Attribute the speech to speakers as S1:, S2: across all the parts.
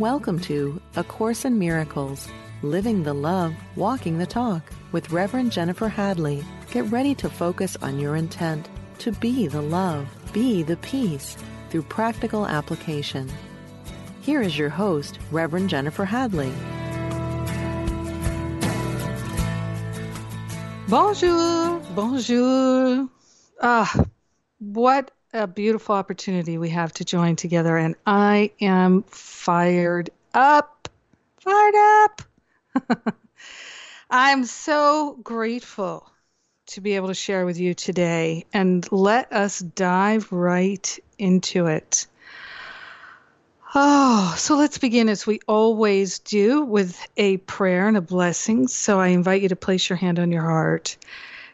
S1: Welcome to A Course in Miracles Living the Love, Walking the Talk with Reverend Jennifer Hadley. Get ready to focus on your intent to be the love, be the peace through practical application. Here is your host, Reverend Jennifer Hadley.
S2: Bonjour, bonjour. Ah, what a beautiful opportunity we have to join together, and I am fired up. Fired up. I'm so grateful to be able to share with you today, and let us dive right into it. Oh, so let's begin as we always do with a prayer and a blessing. So I invite you to place your hand on your heart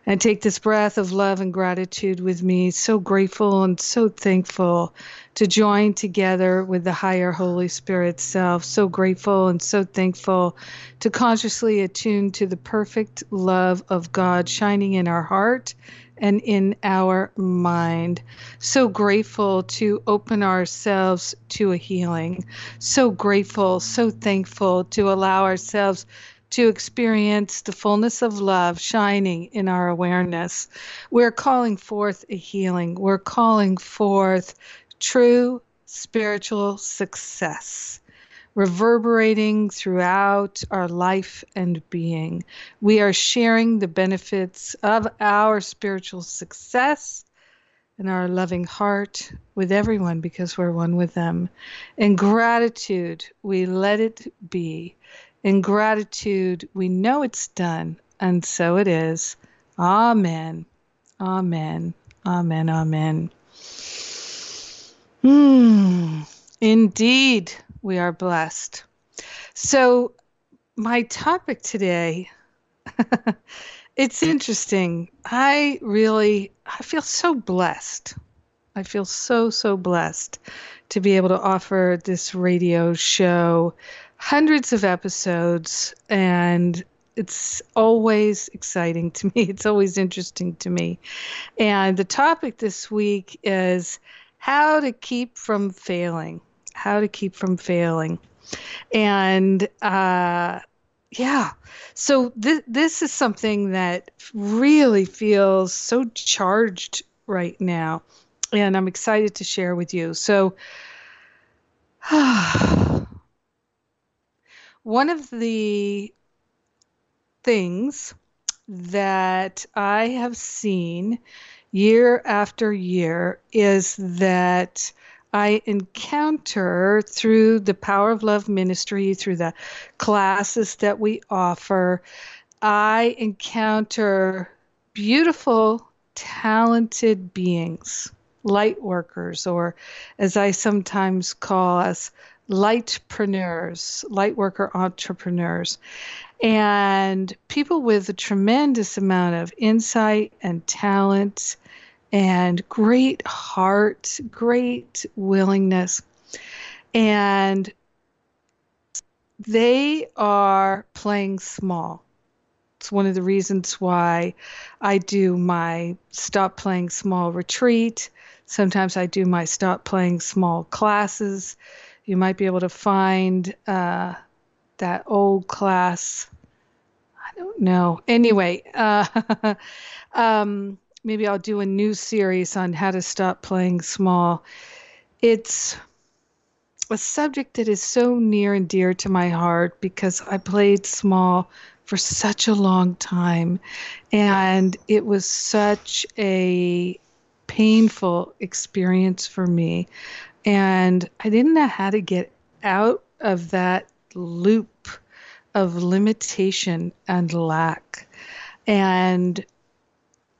S2: and take this breath of love and gratitude with me. So grateful and so thankful to join together with the higher Holy Spirit self. So grateful and so thankful to consciously attune to the perfect love of God shining in our heart and in our mind. So grateful to open ourselves to a healing. So grateful, so thankful to allow ourselves to experience the fullness of love shining in our awareness. We're calling forth a healing. We're calling forth true spiritual success reverberating throughout our life and being. We are sharing the benefits of our spiritual success and our loving heart with everyone because we're one with them. In gratitude, we let it be. In gratitude, we know it's done, and so it is. Amen. Amen. Amen. Amen. Hmm. Indeed we are blessed. So, my topic today it's interesting. I really I feel so blessed. I feel so so blessed to be able to offer this radio show hundreds of episodes and it's always exciting to me. It's always interesting to me. And the topic this week is how to keep from failing how to keep from failing. And uh, yeah, so th- this is something that really feels so charged right now. And I'm excited to share with you. So, one of the things that I have seen year after year is that I encounter through the Power of Love ministry, through the classes that we offer, I encounter beautiful, talented beings, light workers, or as I sometimes call us, lightpreneurs, light worker entrepreneurs, and people with a tremendous amount of insight and talent and great heart, great willingness. And they are playing small. It's one of the reasons why I do my Stop Playing Small retreat. Sometimes I do my Stop Playing Small classes. You might be able to find uh, that old class. I don't know. Anyway, uh, um, maybe I'll do a new series on how to stop playing small. It's a subject that is so near and dear to my heart because I played small for such a long time and it was such a painful experience for me and I didn't know how to get out of that loop of limitation and lack and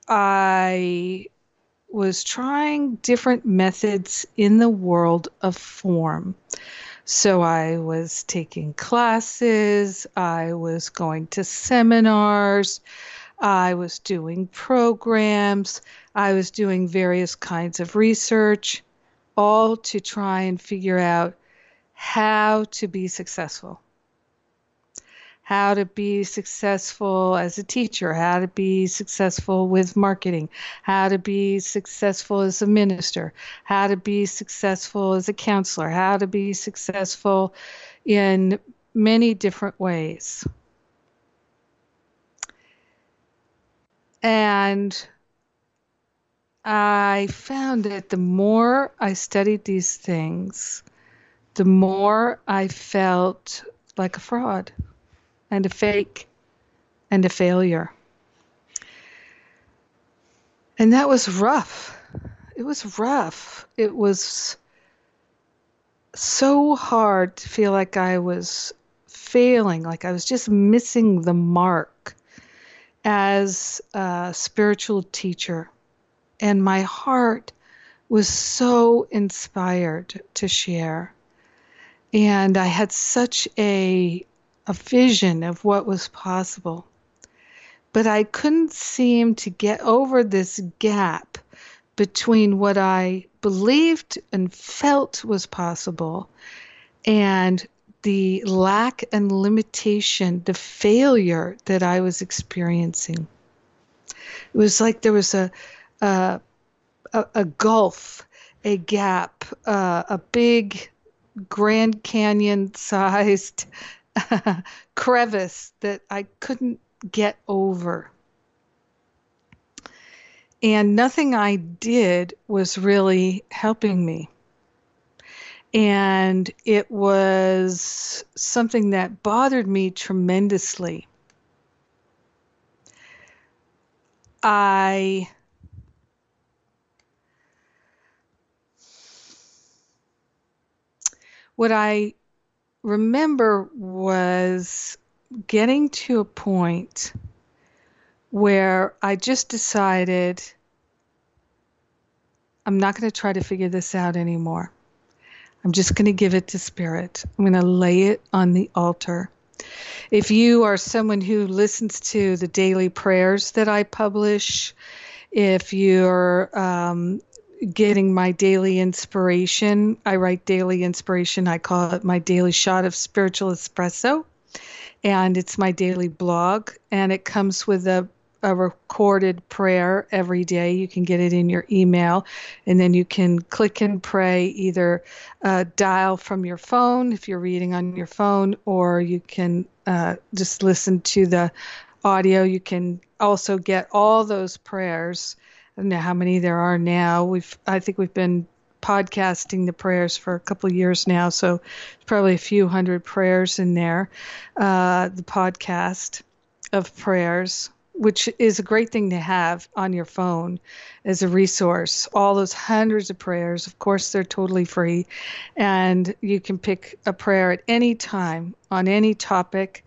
S2: I was trying different methods in the world of form. So I was taking classes, I was going to seminars, I was doing programs, I was doing various kinds of research, all to try and figure out how to be successful how to be successful as a teacher, how to be successful with marketing, how to be successful as a minister, how to be successful as a counselor, how to be successful in many different ways. And I found that the more I studied these things, the more I felt like a fraud and a fake and a failure. And that was rough. It was rough. It was so hard to feel like I was failing, like I was just missing the mark as a spiritual teacher. And my heart was so inspired to share. And I had such a a vision of what was possible. But I couldn't seem to get over this gap between what I believed and felt was possible and the lack and limitation, the failure that I was experiencing. It was like there was a, a, a, gulf, a gap, uh, a big Grand Canyon sized crevice that I couldn't get over. And nothing I did was really helping me. And it was something that bothered me tremendously. I what I remember was getting to a point where I just decided I'm not going to try to figure this out anymore. I'm just going to give it to Spirit. I'm going to lay it on the altar. If you are someone who listens to the daily prayers that I publish, if you're um, getting my daily inspiration. I write daily inspiration. I call it my daily shot of spiritual espresso. And it's my daily blog. And it comes with a, a recorded prayer every day. You can get it in your email. And then you can click and pray, either uh, dial from your phone if you're reading on your phone, or you can uh, just listen to the audio. You can also get all those prayers I don't know how many there are now. We've I think we've been podcasting the prayers for a couple years now, so probably a few hundred prayers in there. Uh, the podcast of prayers, which is a great thing to have on your phone as a resource. All those hundreds of prayers, of course, they're totally free, and you can pick a prayer at any time on any topic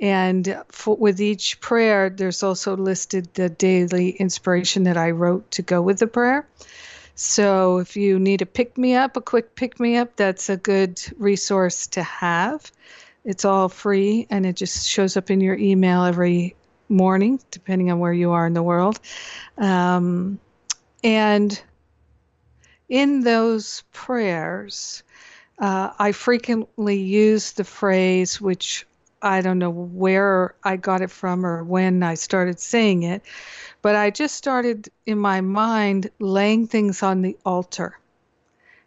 S2: and for, with each prayer, there's also listed the daily inspiration that I wrote to go with the prayer. So if you need a pick me up, a quick pick me up, that's a good resource to have. It's all free and it just shows up in your email every morning, depending on where you are in the world. Um, and in those prayers, uh, I frequently use the phrase, which I don't know where I got it from or when I started saying it, but I just started in my mind laying things on the altar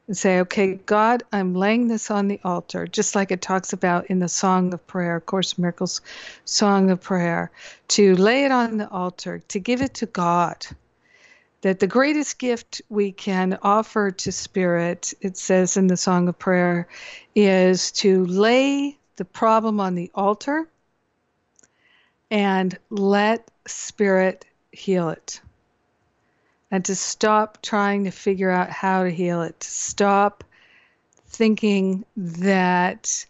S2: and say, okay, God, I'm laying this on the altar, just like it talks about in the Song of Prayer, Course Miracles Song of Prayer, to lay it on the altar, to give it to God. That the greatest gift we can offer to Spirit, it says in the Song of Prayer, is to lay the problem on the altar and let Spirit heal it. And to stop trying to figure out how to heal it, to stop thinking that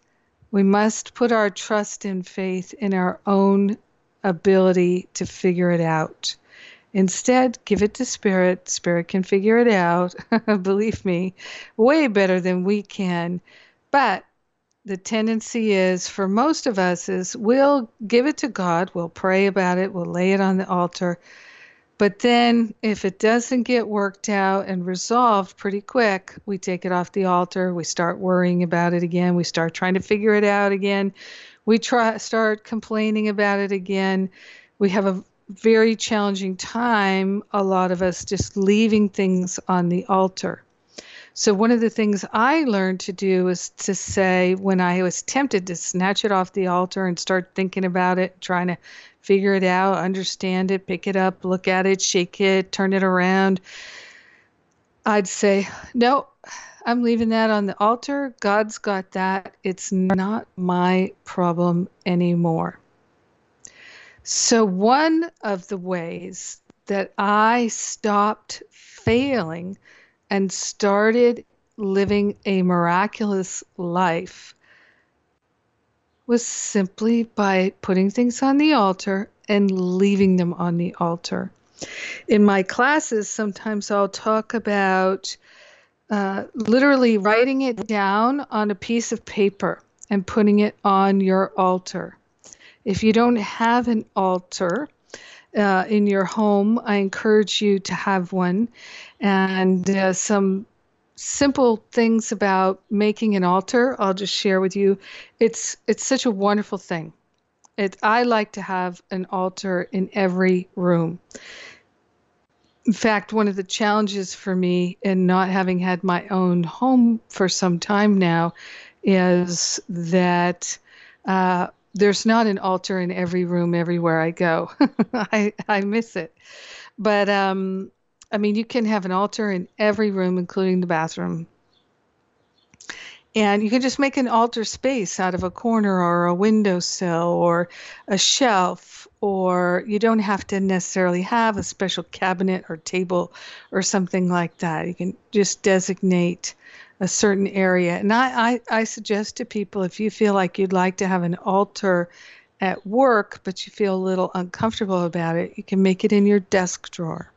S2: we must put our trust and faith in our own ability to figure it out. Instead, give it to Spirit. Spirit can figure it out, believe me, way better than we can. But the tendency is for most of us is we'll give it to God, we'll pray about it, we'll lay it on the altar. But then if it doesn't get worked out and resolved pretty quick, we take it off the altar, we start worrying about it again, we start trying to figure it out again. we try start complaining about it again, we have a very challenging time, a lot of us just leaving things on the altar. So, one of the things I learned to do is to say, when I was tempted to snatch it off the altar and start thinking about it, trying to figure it out, understand it, pick it up, look at it, shake it, turn it around, I'd say, no, I'm leaving that on the altar. God's got that. It's not my problem anymore. So, one of the ways that I stopped failing and started living a miraculous life was simply by putting things on the altar and leaving them on the altar. In my classes, sometimes I'll talk about uh, literally writing it down on a piece of paper and putting it on your altar. If you don't have an altar uh, in your home, I encourage you to have one. And uh, some simple things about making an altar, I'll just share with you. It's it's such a wonderful thing. It, I like to have an altar in every room. In fact, one of the challenges for me in not having had my own home for some time now is that uh, there's not an altar in every room everywhere I go. I I miss it. But um I mean you can have an altar in every room including the bathroom. And you can just make an altar space out of a corner or a windowsill or a shelf or you don't have to necessarily have a special cabinet or table or something like that. You can just designate a certain area. And I, I, I suggest to people if you feel like you'd like to have an altar at work, but you feel a little uncomfortable about it, you can make it in your desk drawer.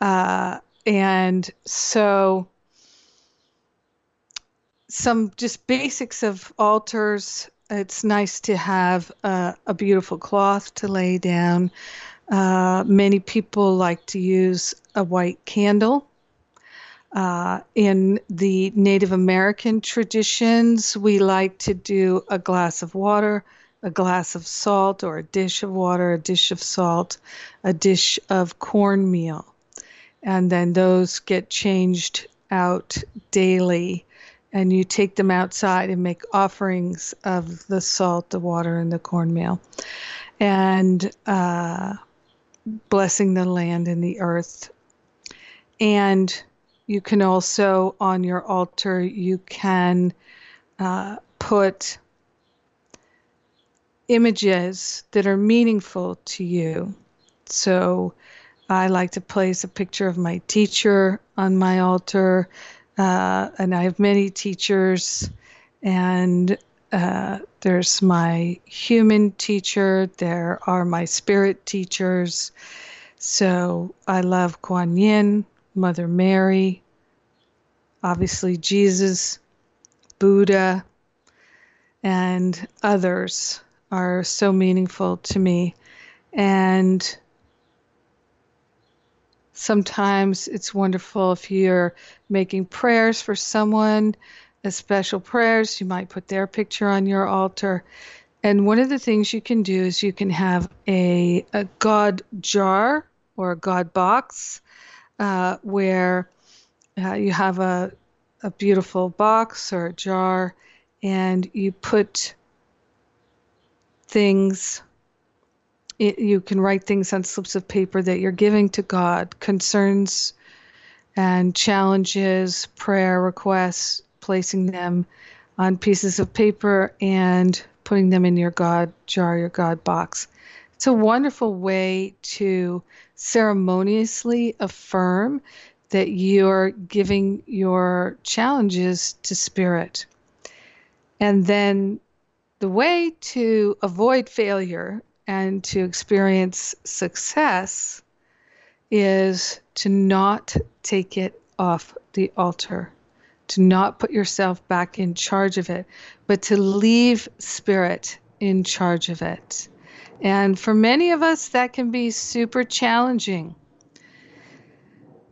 S2: Uh, and so, some just basics of altars. It's nice to have a beautiful cloth to lay down. Uh, many people like to use a white candle uh, in the Native American traditions, we like to do a glass of water, a glass of salt, or a dish of water, a dish of salt, a dish of cornmeal. And then those get changed out daily. And you take them outside and make offerings of the salt, the water, and the cornmeal. And uh, blessing the land and the earth. And you can also, on your altar, you can uh, put images that are meaningful to you. So I like to place a picture of my teacher on my altar, uh, and I have many teachers, and uh, there's my human teacher, there are my spirit teachers. So I love Kuan Yin, Mother Mary, obviously Jesus, Buddha, and others are so meaningful to me. And sometimes it's wonderful if you're making prayers for someone, as special prayers, you might put their picture on your altar. And one of the things you can do is you can have a, a God jar or a God box uh, where uh, you have a, a beautiful box or a jar and you put things it, you can write things on slips of paper that you're giving to God, concerns and challenges, prayer requests, placing them on pieces of paper and putting them in your God jar, your God box. It's a wonderful way to ceremoniously affirm that you're giving your challenges to spirit. And then the way to avoid failure and to experience success is to not take it off the altar, to not put yourself back in charge of it, but to leave spirit in charge of it. And for many of us, that can be super challenging.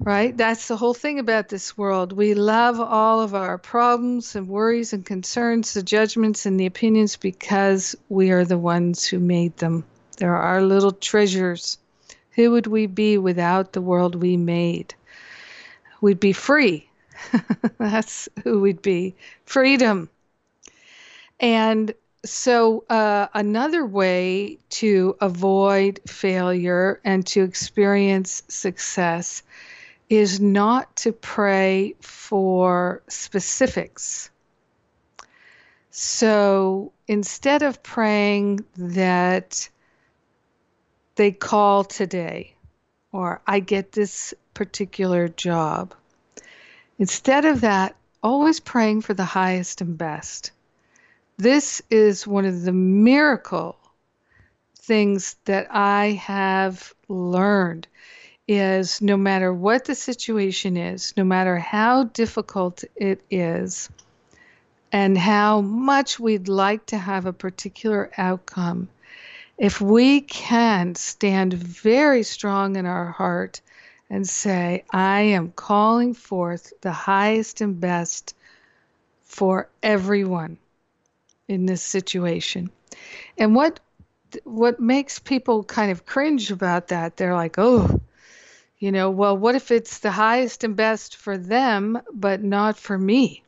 S2: right? That's the whole thing about this world. We love all of our problems and worries and concerns, the judgments and the opinions because we are the ones who made them. They're our little treasures. Who would we be without the world we made? We'd be free. That's who we'd be. Freedom. And so, uh, another way to avoid failure and to experience success is not to pray for specifics. So, instead of praying that they call today or I get this particular job, instead of that, always praying for the highest and best this is one of the miracle things that I have learned is no matter what the situation is, no matter how difficult it is, and how much we'd like to have a particular outcome, if we can stand very strong in our heart and say, I am calling forth the highest and best for everyone in this situation. And what what makes people kind of cringe about that, they're like, "Oh, you know, well, what if it's the highest and best for them, but not for me?"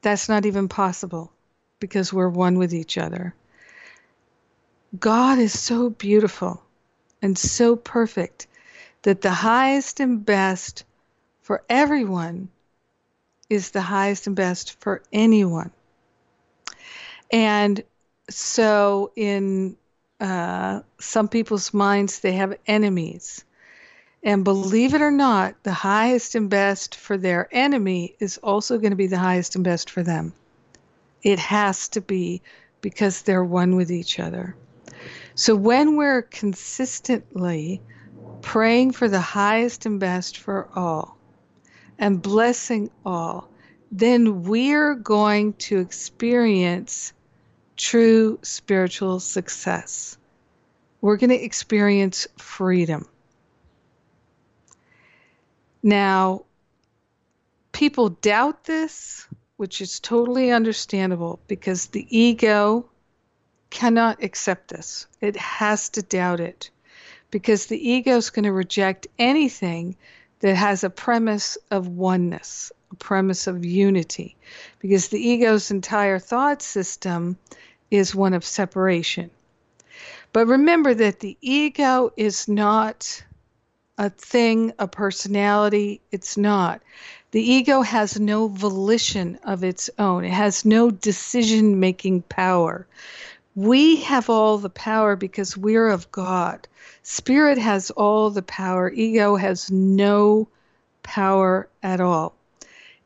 S2: That's not even possible because we're one with each other. God is so beautiful and so perfect that the highest and best for everyone is the highest and best for anyone. And so, in uh, some people's minds, they have enemies. And believe it or not, the highest and best for their enemy is also going to be the highest and best for them. It has to be because they're one with each other. So when we're consistently praying for the highest and best for all, and blessing all, then we're going to experience true spiritual success. We're going to experience freedom. Now, people doubt this, which is totally understandable because the ego cannot accept this. It has to doubt it because the ego is going to reject anything that has a premise of oneness, a premise of unity, because the ego's entire thought system is one of separation. But remember that the ego is not a thing, a personality. It's not. The ego has no volition of its own, it has no decision making power. We have all the power because we're of God. Spirit has all the power, ego has no power at all.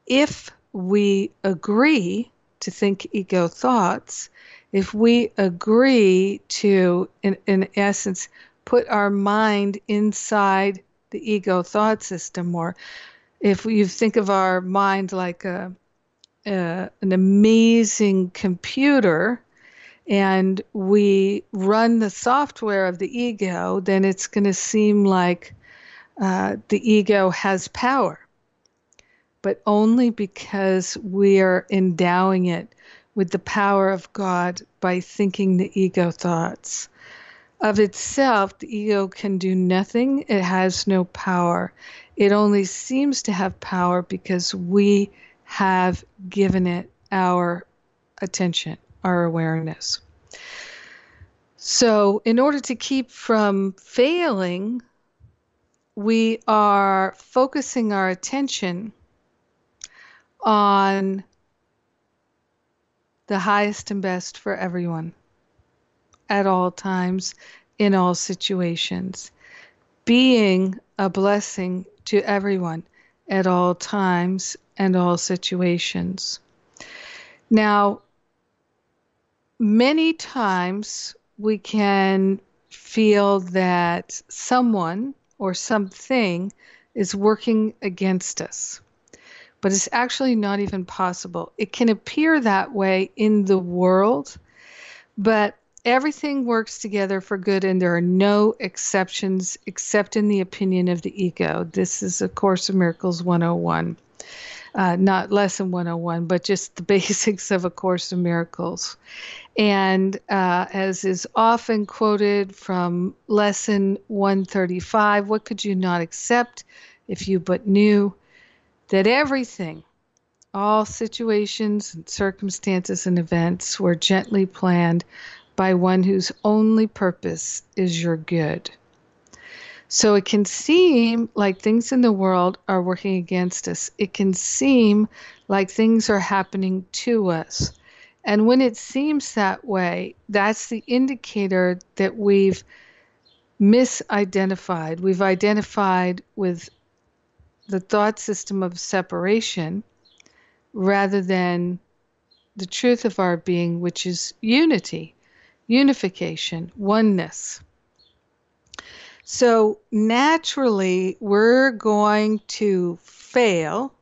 S2: If we agree to think ego thoughts, if we agree to, in, in essence, put our mind inside the ego thought system, or if you think of our mind like a, an amazing computer and we run the software of the ego, then it's going to seem like uh, the ego has power, but only because we are endowing it with the power of God by thinking the ego thoughts. Of itself, the ego can do nothing, it has no power. It only seems to have power because we have given it our attention our awareness. So, in order to keep from failing, we are focusing our attention on the highest and best for everyone at all times, in all situations, being a blessing to everyone at all times and all situations. Now, many times we can feel that someone or something is working against us. But it's actually not even possible. It can appear that way in the world, but everything works together for good and there are no exceptions except in the opinion of the ego. This is A Course of Miracles 101. Uh, not lesson 101, but just the basics of A Course of Miracles. And uh, as is often quoted from lesson 135, what could you not accept if you but knew that everything, all situations and circumstances and events were gently planned by one whose only purpose is your good. So it can seem like things in the world are working against us. It can seem like things are happening to us. And when it seems that way, that's the indicator that we've misidentified. We've identified with the thought system of separation rather than the truth of our being, which is unity unification, oneness. So naturally, we're going to fail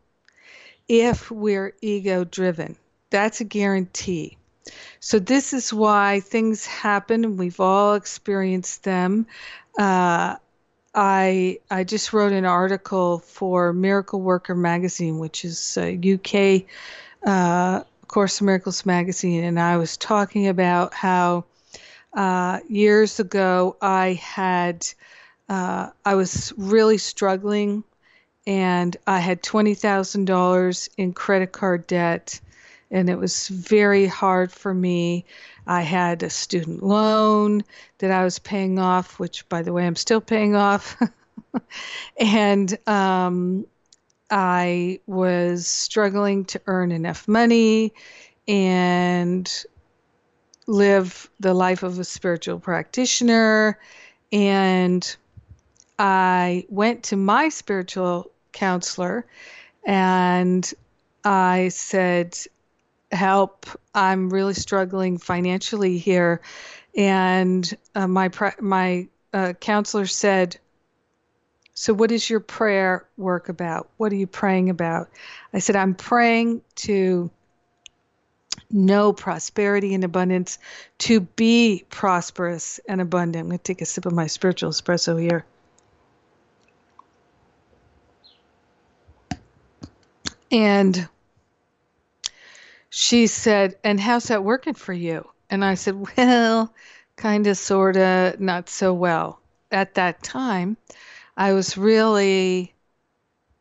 S2: if we're ego driven. That's a guarantee. So, this is why things happen. And we've all experienced them. Uh, I I just wrote an article for Miracle Worker magazine, which is a UK uh, Course of Miracles magazine, and I was talking about how uh, years ago I had uh, I was really struggling, and I had twenty thousand dollars in credit card debt, and it was very hard for me. I had a student loan that I was paying off, which, by the way, I'm still paying off. and um, I was struggling to earn enough money and live the life of a spiritual practitioner. And I went to my spiritual counselor and I said, Help, I'm really struggling financially here. And uh, my, my uh, counselor said, so, what is your prayer work about? What are you praying about? I said, I'm praying to know prosperity and abundance, to be prosperous and abundant. I'm going to take a sip of my spiritual espresso here. And she said, And how's that working for you? And I said, Well, kind of, sort of, not so well. At that time, I was really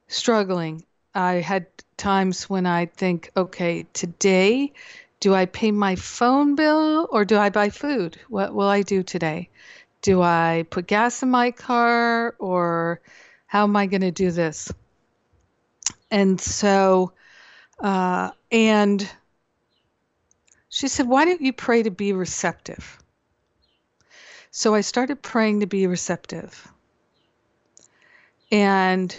S2: struggling. I had times when I think, okay, today, do I pay my phone bill or do I buy food? What will I do today? Do I put gas in my car or how am I going to do this? And so, uh, and she said, Why don't you pray to be receptive? So I started praying to be receptive. And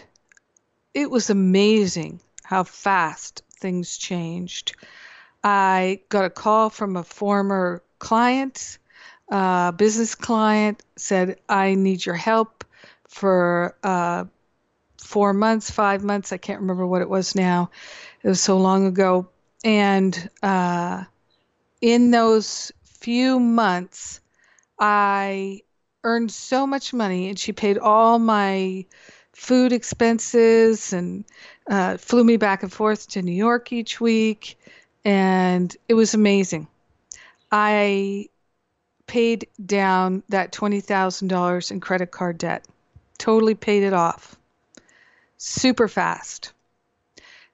S2: it was amazing how fast things changed. I got a call from a former client, uh, business client, said, I need your help for uh, four months, five months. I can't remember what it was now. It was so long ago. And uh, in those few months, I earned so much money, and she paid all my food expenses and uh, flew me back and forth to New York each week. And it was amazing. I paid down that $20,000 in credit card debt, totally paid it off super fast.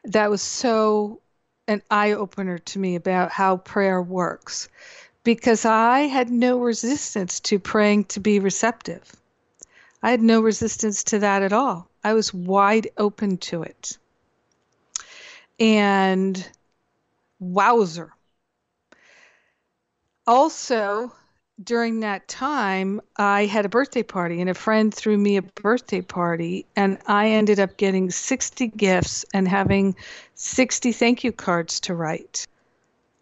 S2: That was so an eye opener to me about how prayer works because I had no resistance to praying to be receptive. I had no resistance to that at all. I was wide open to it. And wowzer. Also, during that time, I had a birthday party, and a friend threw me a birthday party, and I ended up getting 60 gifts and having 60 thank you cards to write.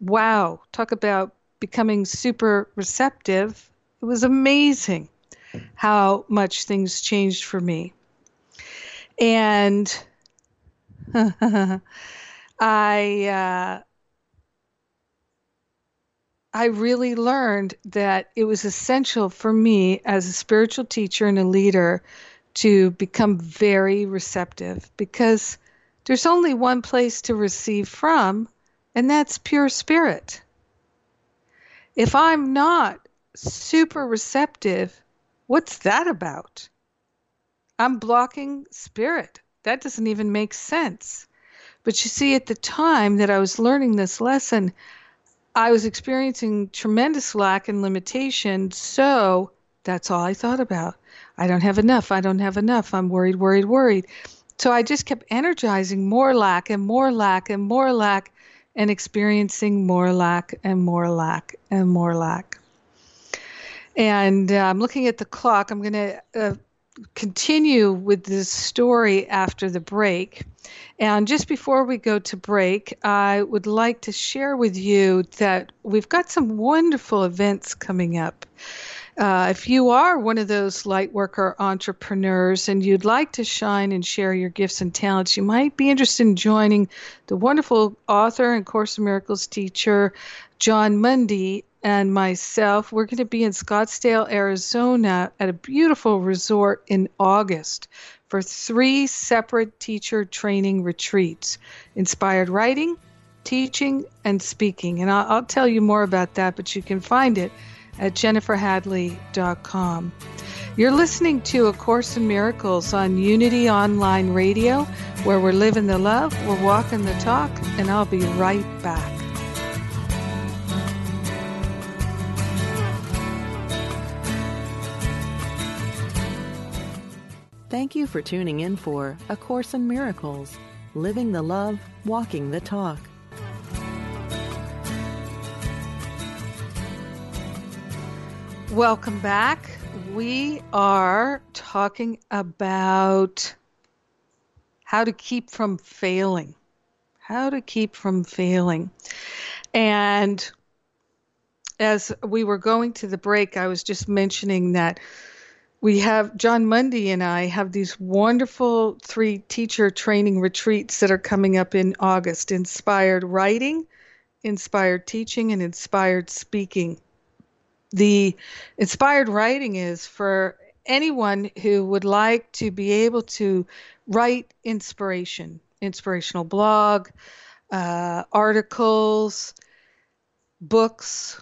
S2: Wow, talk about becoming super receptive. It was amazing how much things changed for me. And I uh, I really learned that it was essential for me as a spiritual teacher and a leader to become very receptive because there's only one place to receive from, and that's pure spirit. If I'm not super receptive, what's that about? I'm blocking spirit. That doesn't even make sense. But you see, at the time that I was learning this lesson, I was experiencing tremendous lack and limitation. So that's all I thought about. I don't have enough. I don't have enough. I'm worried, worried, worried. So I just kept energizing more lack and more lack and more lack and experiencing more lack and more lack and more lack. And uh, I'm looking at the clock. I'm going to uh, continue with this story after the break. And just before we go to break, I would like to share with you that we've got some wonderful events coming up. Uh, if you are one of those light worker entrepreneurs and you'd like to shine and share your gifts and talents, you might be interested in joining the wonderful author and Course in Miracles teacher, Jon Mundy, and myself. We're going to be in Scottsdale, Arizona at a beautiful resort in August for three separate teacher training retreats inspired writing, teaching, and speaking. And I'll, I'll tell you more about that, but you can find it at jenniferhadley.com. You're listening to A Course in Miracles on Unity Online Radio, where we're living the love, we're walking the talk, and I'll be right back.
S1: Thank you for tuning in for A Course in Miracles, living the love, walking the talk.
S2: Welcome back. We are talking about how to keep from failing. How to keep from failing. And as we were going to the break, I was just mentioning that we have Jon Mundy and I have these wonderful three teacher training retreats that are coming up in August inspired writing, inspired teaching, and inspired speaking the inspired writing is for anyone who would like to be able to write inspiration, inspirational blog, uh, articles, books.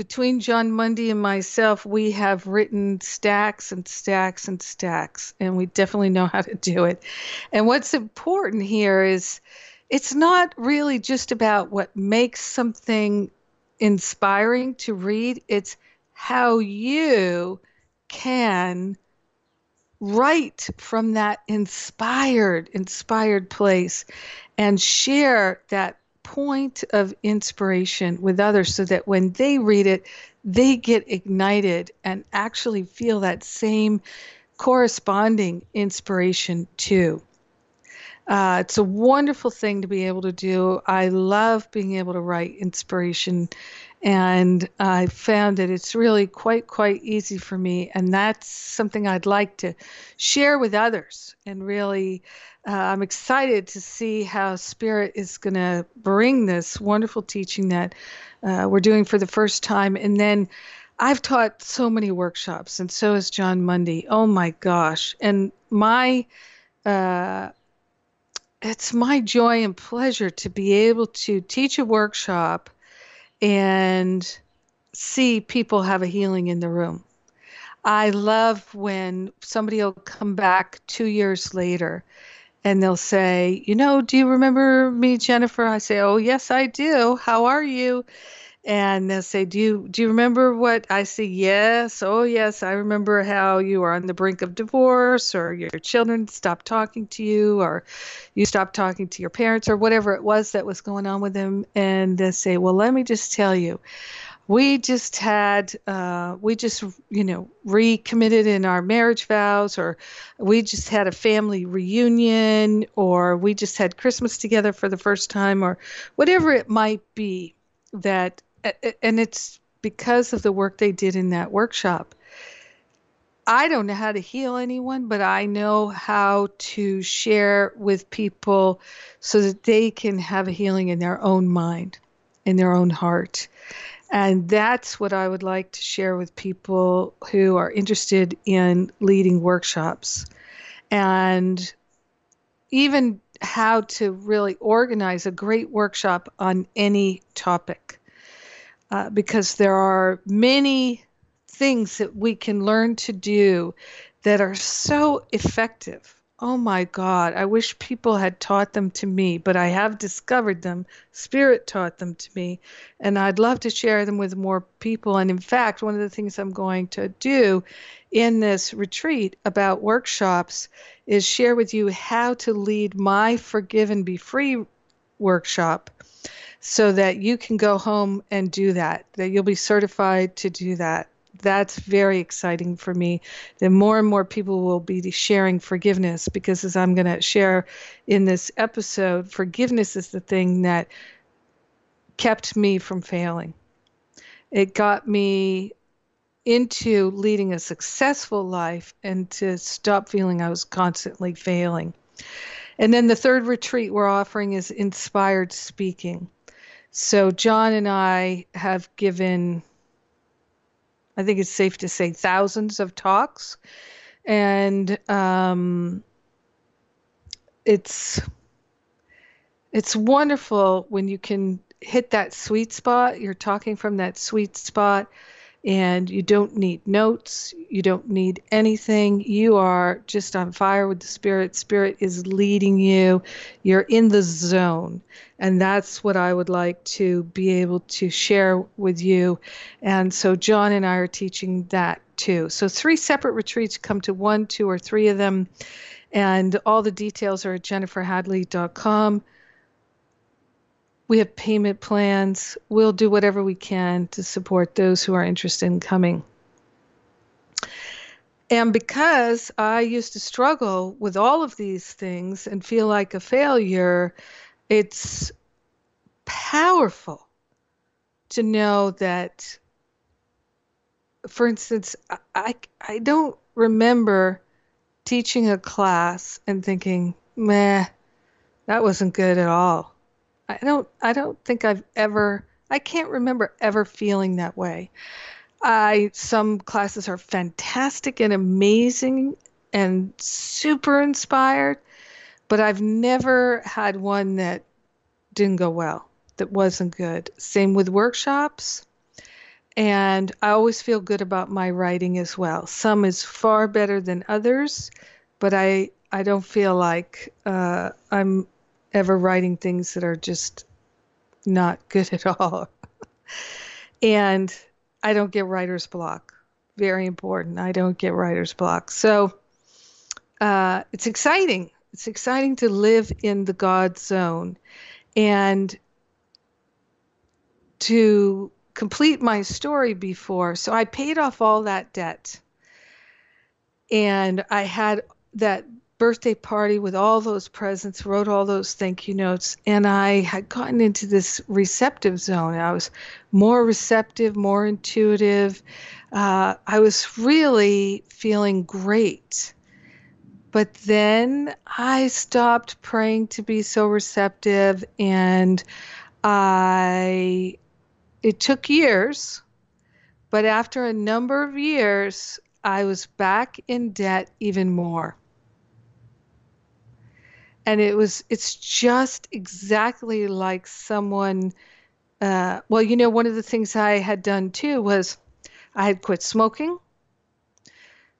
S2: Between Jon Mundy and myself, we have written stacks and stacks and stacks, and we definitely know how to do it. And what's important here is it's not really just about what makes something inspiring to read. It's how you can write from that inspired, inspired place and share that point of inspiration with others so that when they read it, they get ignited and actually feel that same corresponding inspiration too. Uh, it's a wonderful thing to be able to do. I love being able to write inspiration, and I found that it's really quite quite easy for me, and that's something I'd like to share with others. And really, uh, I'm excited to see how Spirit is going to bring this wonderful teaching that uh, we're doing for the first time, and then. I've taught so many workshops, and so has Jon Mundy. Oh my gosh! And my uh, it's my joy and pleasure to be able to teach a workshop and see people have a healing in the room. I love when somebody will come back two years later and they'll say, You know, do you remember me, Jennifer? I say, Oh, yes, I do. How are you? And they'll say, "Do you do you remember what I say?" Yes, oh yes, I remember how you were on the brink of divorce, or your children stopped talking to you, or you stopped talking to your parents, or whatever it was that was going on with them. And they say, "Well, let me just tell you." We just had, uh, we just, you know, recommitted in our marriage vows, or we just had a family reunion, or we just had Christmas together for the first time, or whatever it might be that and it's because of the work they did in that workshop. I don't know how to heal anyone, but I know how to share with people so that they can have a healing in their own mind, in their own heart. And that's what I would like to share with people who are interested in leading workshops and even how to really organize a great workshop on any topic. Uh, because there are many things that we can learn to do that are so effective Oh my God, I wish people had taught them to me, but I have discovered them. Spirit taught them to me, and I'd love to share them with more people. And in fact, one of the things I'm going to do in this retreat about workshops is share with you how to lead my Forgive and Be Free workshop so that you can go home and do that, that you'll be certified to do that that's very exciting for me. That more and more people will be sharing forgiveness because, as I'm going to share in this episode, forgiveness is the thing that kept me from failing. It got me into leading a successful life and to stop feeling I was constantly failing. And then the third retreat we're offering is inspired speaking. So, Jon and I have given I think it's safe to say thousands of talks, and um, it's it's wonderful when you can hit that sweet spot. You're talking from that sweet spot and you don't need notes, you don't need anything. You are just on fire with the Spirit. Spirit is leading you, you're in the zone. And that's what I would like to be able to share with you. And so, Jon and I are teaching that too. So, three separate retreats come to one, two, or three of them. And all the details are at jenniferhadley.com we have payment plans. We'll do whatever we can to support those who are interested in coming. And because I used to struggle with all of these things and feel like a failure, it's powerful to know that, for instance, I, I don't remember teaching a class and thinking, meh, that wasn't good at all. I don't I don't think I've ever I can't remember ever feeling that way. I some classes are fantastic and amazing and super inspired, but I've never had one that didn't go well, that wasn't good. Same with workshops. And I always feel good about my writing as well. Some is far better than others, but I I don't feel like uh, I'm ever writing things that are just not good at all. and I don't get writer's block. Very important. I don't get writer's block. So uh, it's exciting. It's exciting to live in the God zone and to complete my story before. So I paid off all that debt. And I had that birthday party with all those presents, wrote all those thank you notes, and I had gotten into this receptive zone. I was more receptive, more intuitive. Uh, I was really feeling great. But then I stopped praying to be so receptive, and I, it took years, but after a number of years, I was back in debt even more and it was it's just exactly like someone uh, well you know one of the things i had done too was i had quit smoking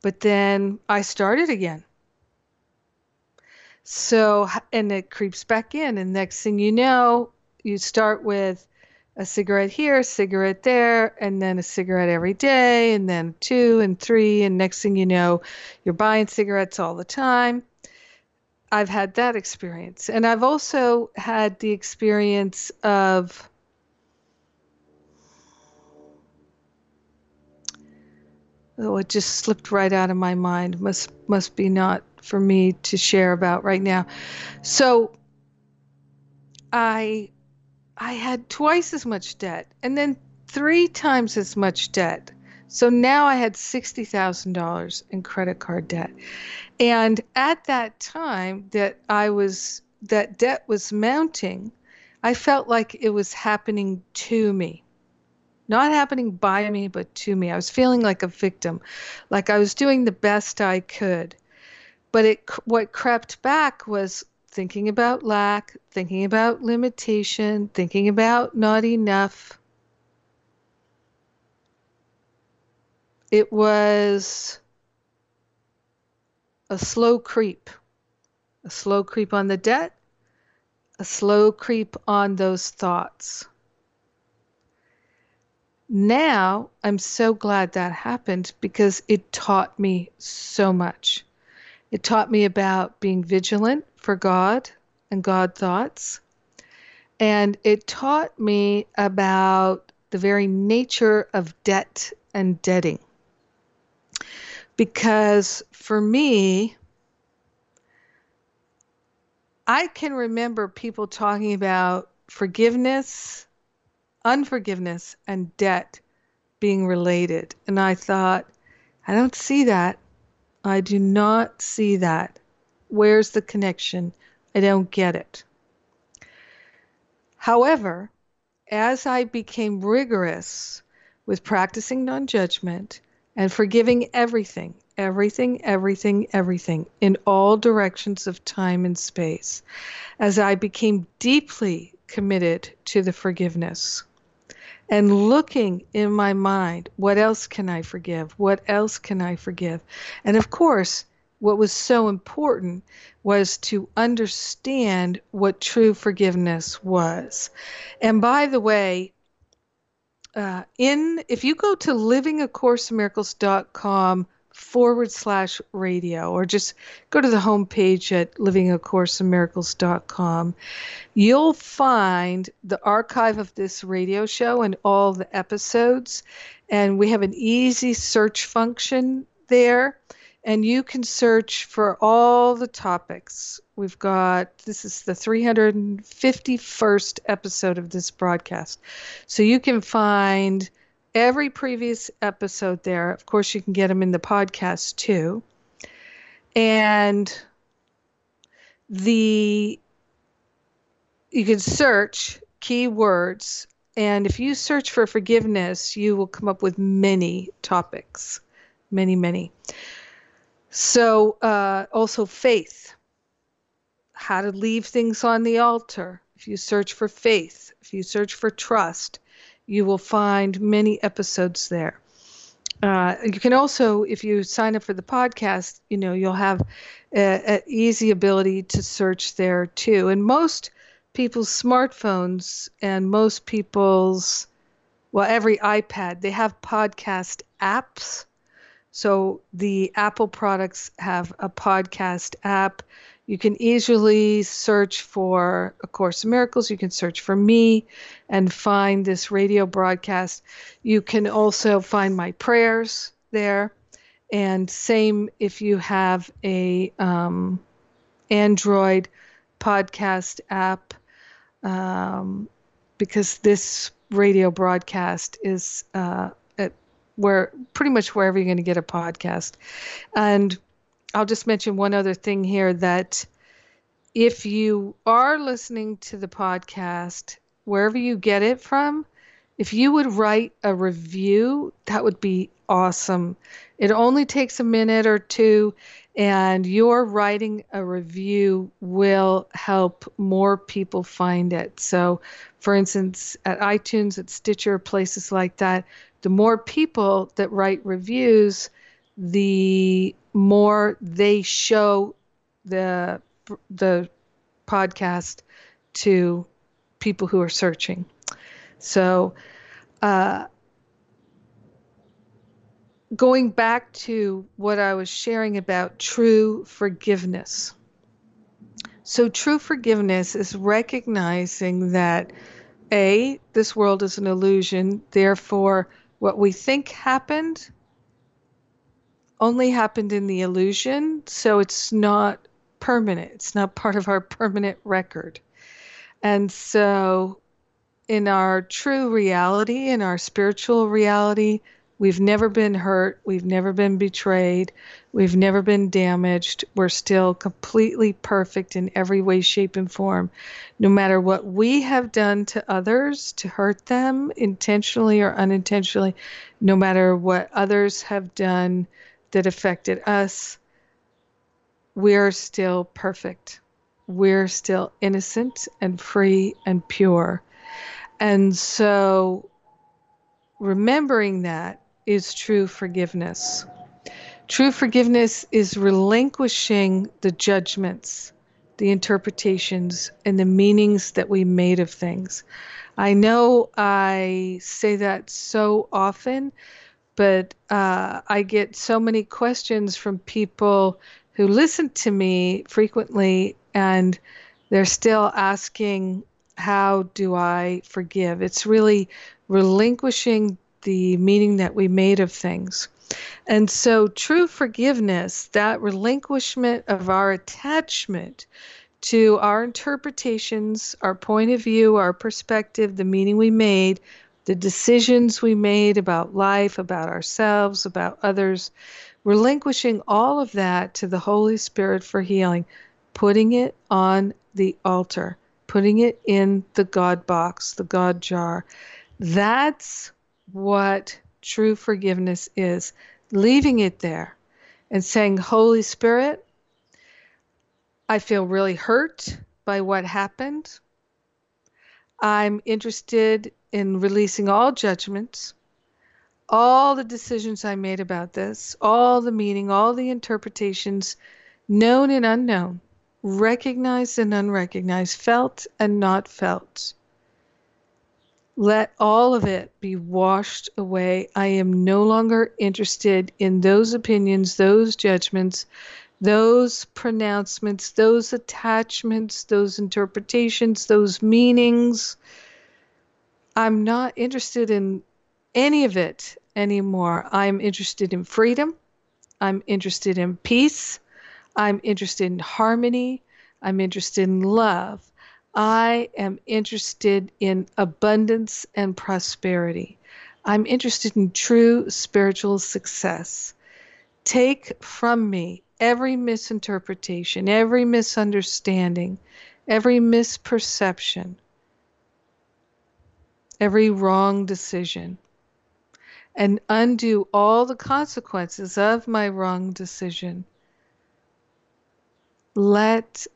S2: but then i started again. So and it creeps back in and next thing you know you start with a cigarette here a cigarette there and then a cigarette every day and then two and three and next thing you know you're buying cigarettes all the time I've had that experience. And I've also had the experience of oh it just slipped right out of my mind. Must must be not for me to share about right now. So i i had twice as much debt and then three times as much debt so now i had $60000 in credit card debt and at that time that I was that debt was mounting, I felt like it was happening to me. not happening by me, but to me. I was feeling like a victim, like I was doing the best I could. But it, what crept back was thinking about lack, thinking about limitation, thinking about not enough. It was a slow creep, a slow creep on the debt, a slow creep on those thoughts. Now I'm so glad that happened because it taught me so much. It taught me about being vigilant for God and God thoughts. And it taught me about the very nature of debt and debting. Because for me, I can remember people talking about forgiveness, unforgiveness, and debt being related. And I thought, I don't see that. I do not see that. Where's the connection? I don't get it. However, as I became rigorous with practicing non judgment and forgiving everything, everything, everything, everything in all directions of time and space, as I became deeply committed to the forgiveness and looking in my mind, what else can I forgive? What else can I forgive? And of course, what was so important was to understand what true forgiveness was. And by the way, uh, in if you go to livingacourseofmiracles.com forward slash radio or just go to the homepage at livingacourseofmiracles.com you'll find the archive of this radio show and all the episodes. And we have an easy search function there and you can search for all the topics. We've got this is the 351st episode of this broadcast. So you can find every previous episode there. Of course, you can get them in the podcast too. And the you can search keywords and if you search for forgiveness, you will come up with many topics. Many, many. So, uh, also faith, how to leave things on the altar. If you search for faith, if you search for trust, you will find many episodes there. Uh, you can also, if you sign up for the podcast, you know you'll have an easy ability to search there too. And most people's smartphones and most people's, well, every iPad, they have podcast apps so the Apple products have a podcast app. You can easily search for A Course in Miracles. You can search for me and find this radio broadcast. You can also find my prayers there. And same if you have a um, Android podcast app, um, because this radio broadcast is uh, where pretty much wherever you're going to get a podcast. And I'll just mention one other thing here that if you are listening to the podcast, wherever you get it from, if you would write a review, that would be awesome. It only takes a minute or two, and your writing a review will help more people find it. So, for instance, at iTunes, at Stitcher, places like that, the more people that write reviews, the more they show the the podcast to people who are searching. So, uh, going back to what I was sharing about true forgiveness. So, true forgiveness is recognizing that A, this world is an illusion, therefore, what we think happened only happened in the illusion, so it's not permanent. It's not part of our permanent record. And so, in our true reality, in our spiritual reality, we've never been hurt, we've never been betrayed, We've never been damaged. We're still completely perfect in every way, shape, and form. No matter what we have done to others to hurt them, intentionally or unintentionally, no matter what others have done that affected us, we're still perfect. We're still innocent and free and pure. And so remembering that is true forgiveness. True forgiveness is relinquishing the judgments, the interpretations, and the meanings that we made of things. I know I say that so often, but uh, I get so many questions from people who listen to me frequently and they're still asking, How do I forgive? It's really relinquishing the meaning that we made of things. And so, true forgiveness, that relinquishment of our attachment to our interpretations, our point of view, our perspective, the meaning we made, the decisions we made about life, about ourselves, about others, relinquishing all of that to the Holy Spirit for healing, putting it on the altar, putting it in the God box, the God jar. That's what true forgiveness is leaving it there and saying, Holy Spirit, I feel really hurt by what happened. I'm interested in releasing all judgments, all the decisions I made about this, all the meaning, all the interpretations, known and unknown, recognized and unrecognized, felt and not felt. Let all of it be washed away. I am no longer interested in those opinions, those judgments, those pronouncements, those attachments, those interpretations, those meanings. I'm not interested in any of it anymore. I'm interested in freedom. I'm interested in peace. I'm interested in harmony. I'm interested in love. I am interested in abundance and prosperity. I'm interested in true spiritual success. Take from me every misinterpretation, every misunderstanding, every misperception, every wrong decision, and undo all the consequences of my wrong decision. Let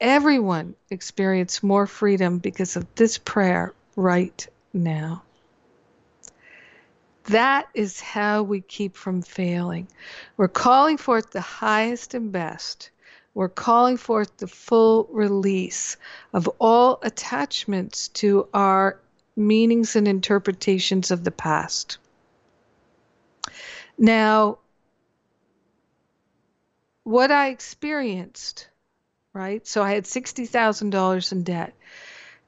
S2: everyone experience more freedom because of this prayer right now. That is how we keep from failing. We're calling forth the highest and best. We're calling forth the full release of all attachments to our meanings and interpretations of the past. Now, what I experienced right? So I had $60,000 in debt.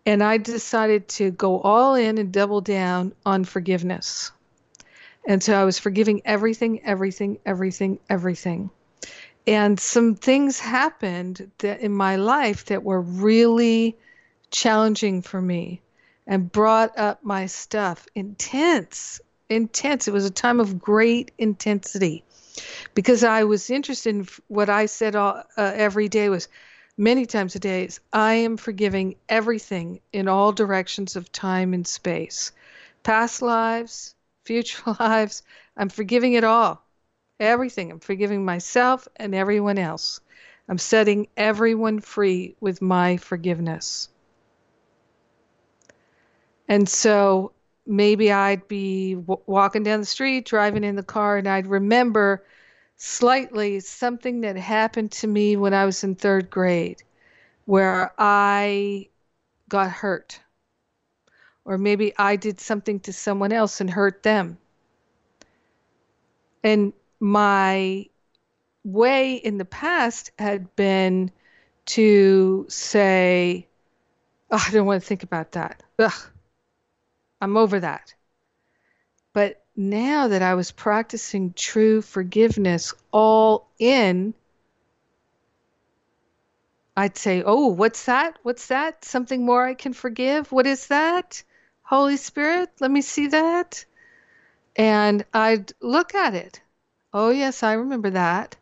S2: And I decided to go all in and double down on forgiveness. And so I was forgiving everything, everything, everything, everything. And some things happened that in my life that were really challenging for me and brought up my stuff intense intense it was a time of great intensity because i was interested in what i said all, uh, every day was many times a day is I am forgiving everything in all directions of time and space. Past lives, future lives, I'm forgiving it all. Everything. I'm forgiving myself and everyone else. I'm setting everyone free with my forgiveness. And so maybe I'd be w- walking down the street, driving in the car, and I'd remember slightly something that happened to me when I was in third grade where I got hurt. Or maybe I did something to someone else and hurt them. And my way in the past had been to say, oh, I don't want to think about that. Ugh, I'm over that. But now that I was practicing true forgiveness all in, I'd say, Oh, what's that? What's that? Something more I can forgive? What is that? Holy Spirit, let me see that. And I'd look at it. Oh, yes, I remember that.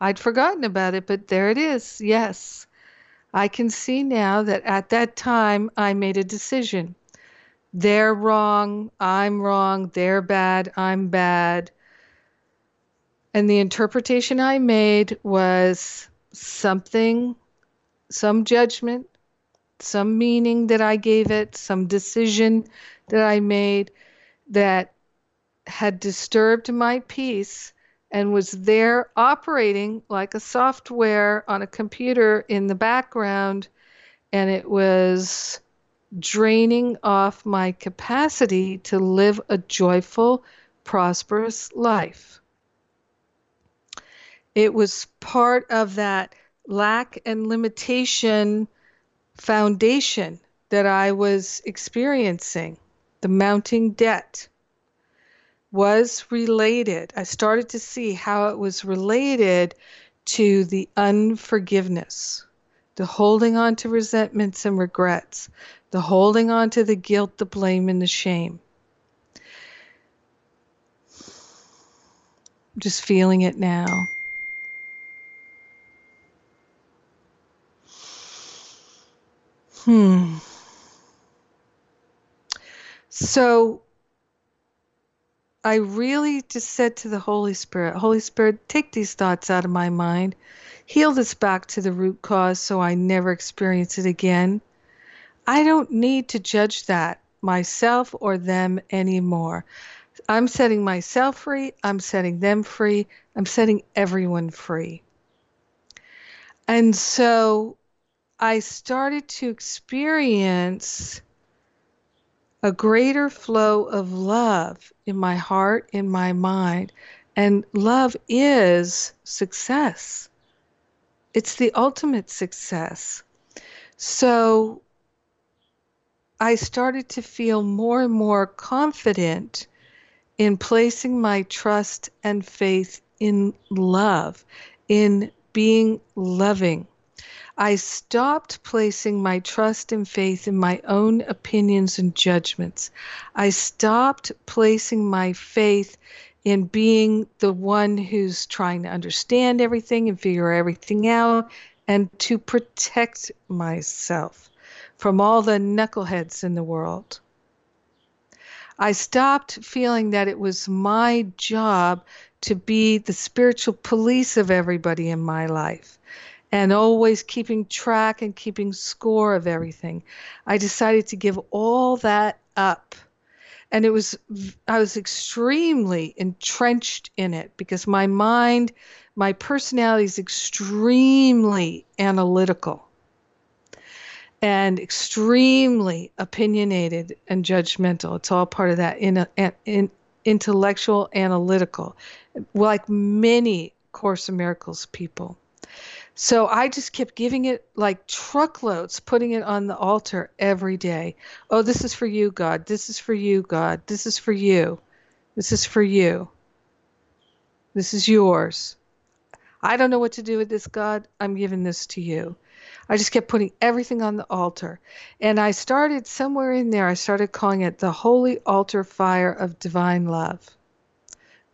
S2: I'd forgotten about it, but there it is. Yes. I can see now that at that time I made a decision. They're wrong, I'm wrong, they're bad, I'm bad. And the interpretation I made was something, some judgment, some meaning that I gave it, some decision that I made that had disturbed my peace and was there operating like a software on a computer in the background and it was draining off my capacity to live a joyful prosperous life. It was part of that lack and limitation foundation that I was experiencing, the mounting debt, was related. I started to see how it was related to the unforgiveness, the holding on to resentments and regrets, the holding on to the guilt, the blame, and the shame. I'm Just feeling it now. Hmm. So I really just said to the Holy Spirit, Holy Spirit, take these thoughts out of my mind. Heal this back to the root cause so I never experience it again. I don't need to judge that myself or them anymore. I'm setting myself free. I'm setting them free. I'm setting everyone free. And so I started to experience a greater flow of love in my heart, in my mind. And love is success, it's the ultimate success. So I started to feel more and more confident in placing my trust and faith in love, in being loving. I stopped placing my trust and faith in my own opinions and judgments. I stopped placing my faith in being the one who's trying to understand everything and figure everything out and to protect myself from all the knuckleheads in the world. I stopped feeling that it was my job to be the spiritual police of everybody in my life and always keeping track and keeping score of everything. I decided to give all that up. And it was, I was extremely entrenched in it because my mind, my personality is extremely analytical and extremely opinionated and judgmental. It's all part of that in, in intellectual analytical, like many Course in Miracles people. So I just kept giving it like truckloads, putting it on the altar every day. Oh, this is for you, God. This is for you, God. This is for you. This is for you. This is yours. I don't know what to do with this, God. I'm giving this to you. I just kept putting everything on the altar. And I started somewhere in there, I started calling it the Holy Altar Fire of Divine Love.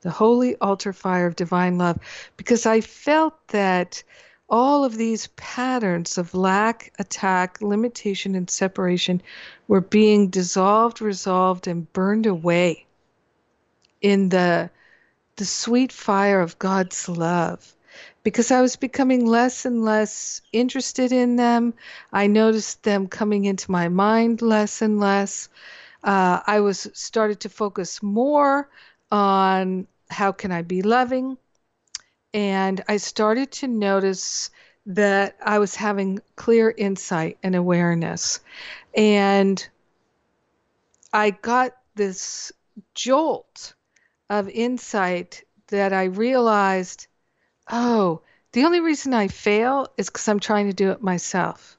S2: The Holy Altar Fire of Divine Love. Because I felt that all of these patterns of lack, attack, limitation, and separation were being dissolved, resolved, and burned away in the, the sweet fire of God's love. Because I was becoming less and less interested in them. I noticed them coming into my mind less and less. Uh, I was started to focus more on how can I be loving, and I started to notice that I was having clear insight and awareness. And I got this jolt of insight that I realized oh, the only reason I fail is because I'm trying to do it myself.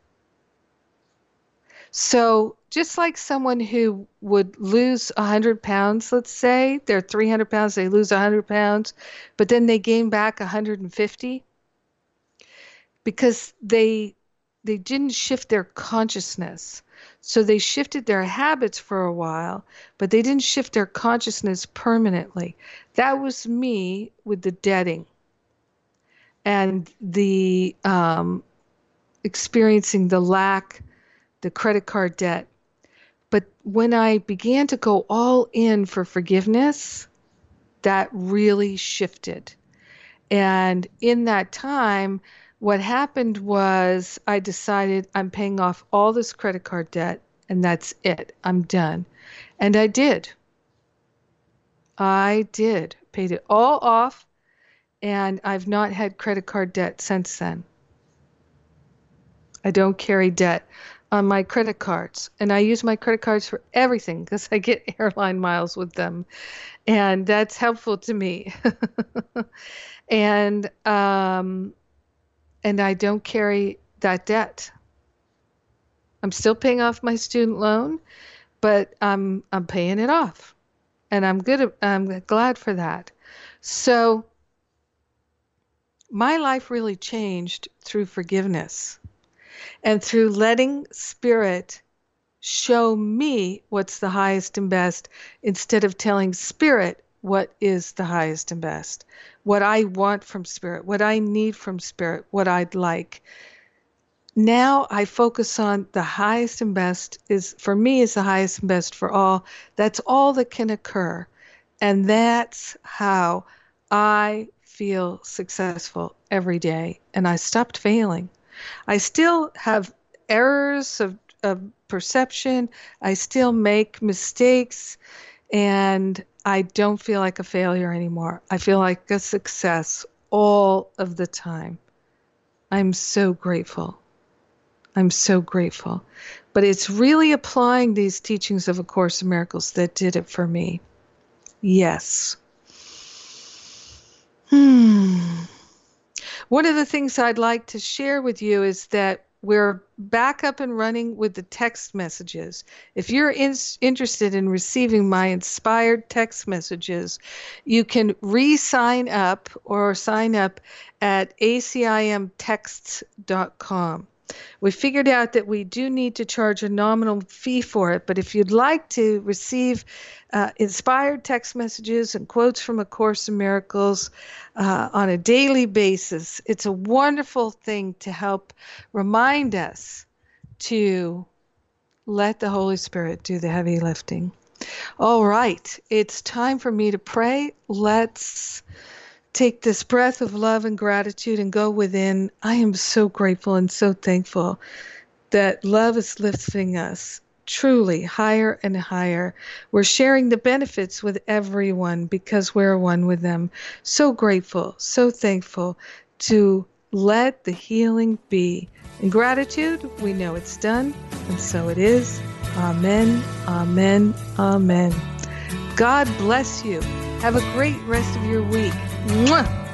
S2: So just like someone who would lose 100 pounds, let's say they're 300 pounds, they lose 100 pounds, but then they gain back 150 because they they didn't shift their consciousness. So they shifted their habits for a while, but they didn't shift their consciousness permanently. That was me with the debting and the um, experiencing the lack, the credit card debt. But when I began to go all in for forgiveness, that really shifted. And in that time, what happened was I decided I'm paying off all this credit card debt and that's it. I'm done. And I did. I did. Paid it all off and I've not had credit card debt since then. I don't carry debt on my credit cards and I use my credit cards for everything because I get airline miles with them and that's helpful to me. and um and I don't carry that debt. I'm still paying off my student loan, but I'm I'm paying it off, and I'm good. I'm glad for that. So my life really changed through forgiveness and through letting spirit show me what's the highest and best instead of telling spirit what is the highest and best, what I want from Spirit, what I need from Spirit, what I'd like. Now I focus on the highest and best is for me is the highest and best for all. That's all that can occur. And that's how I feel successful every day. And I stopped failing. I still have errors of, of perception. I still make mistakes and I don't feel like a failure anymore. I feel like a success all of the time. I'm so grateful. I'm so grateful. But it's really applying these teachings of A Course in Miracles that did it for me. Yes. Hmm. One of the things I'd like to share with you is that we're back up and running with the text messages. If you're in, interested in receiving my inspired text messages, you can re sign up or sign up at acimtexts.com. We figured out that we do need to charge a nominal fee for it, but if you'd like to receive uh, inspired text messages and quotes from A Course in Miracles uh, on a daily basis, it's a wonderful thing to help remind us to let the Holy Spirit do the heavy lifting. All right, it's time for me to pray. Let's take this breath of love and gratitude and go within. I am so grateful and so thankful that love is lifting us truly higher and higher. We're sharing the benefits with everyone because we're one with them. So grateful, so thankful to let the healing be. In gratitude, we know it's done, and so it is. Amen, amen, amen. God bless you. Have a great rest of your week. Mwah!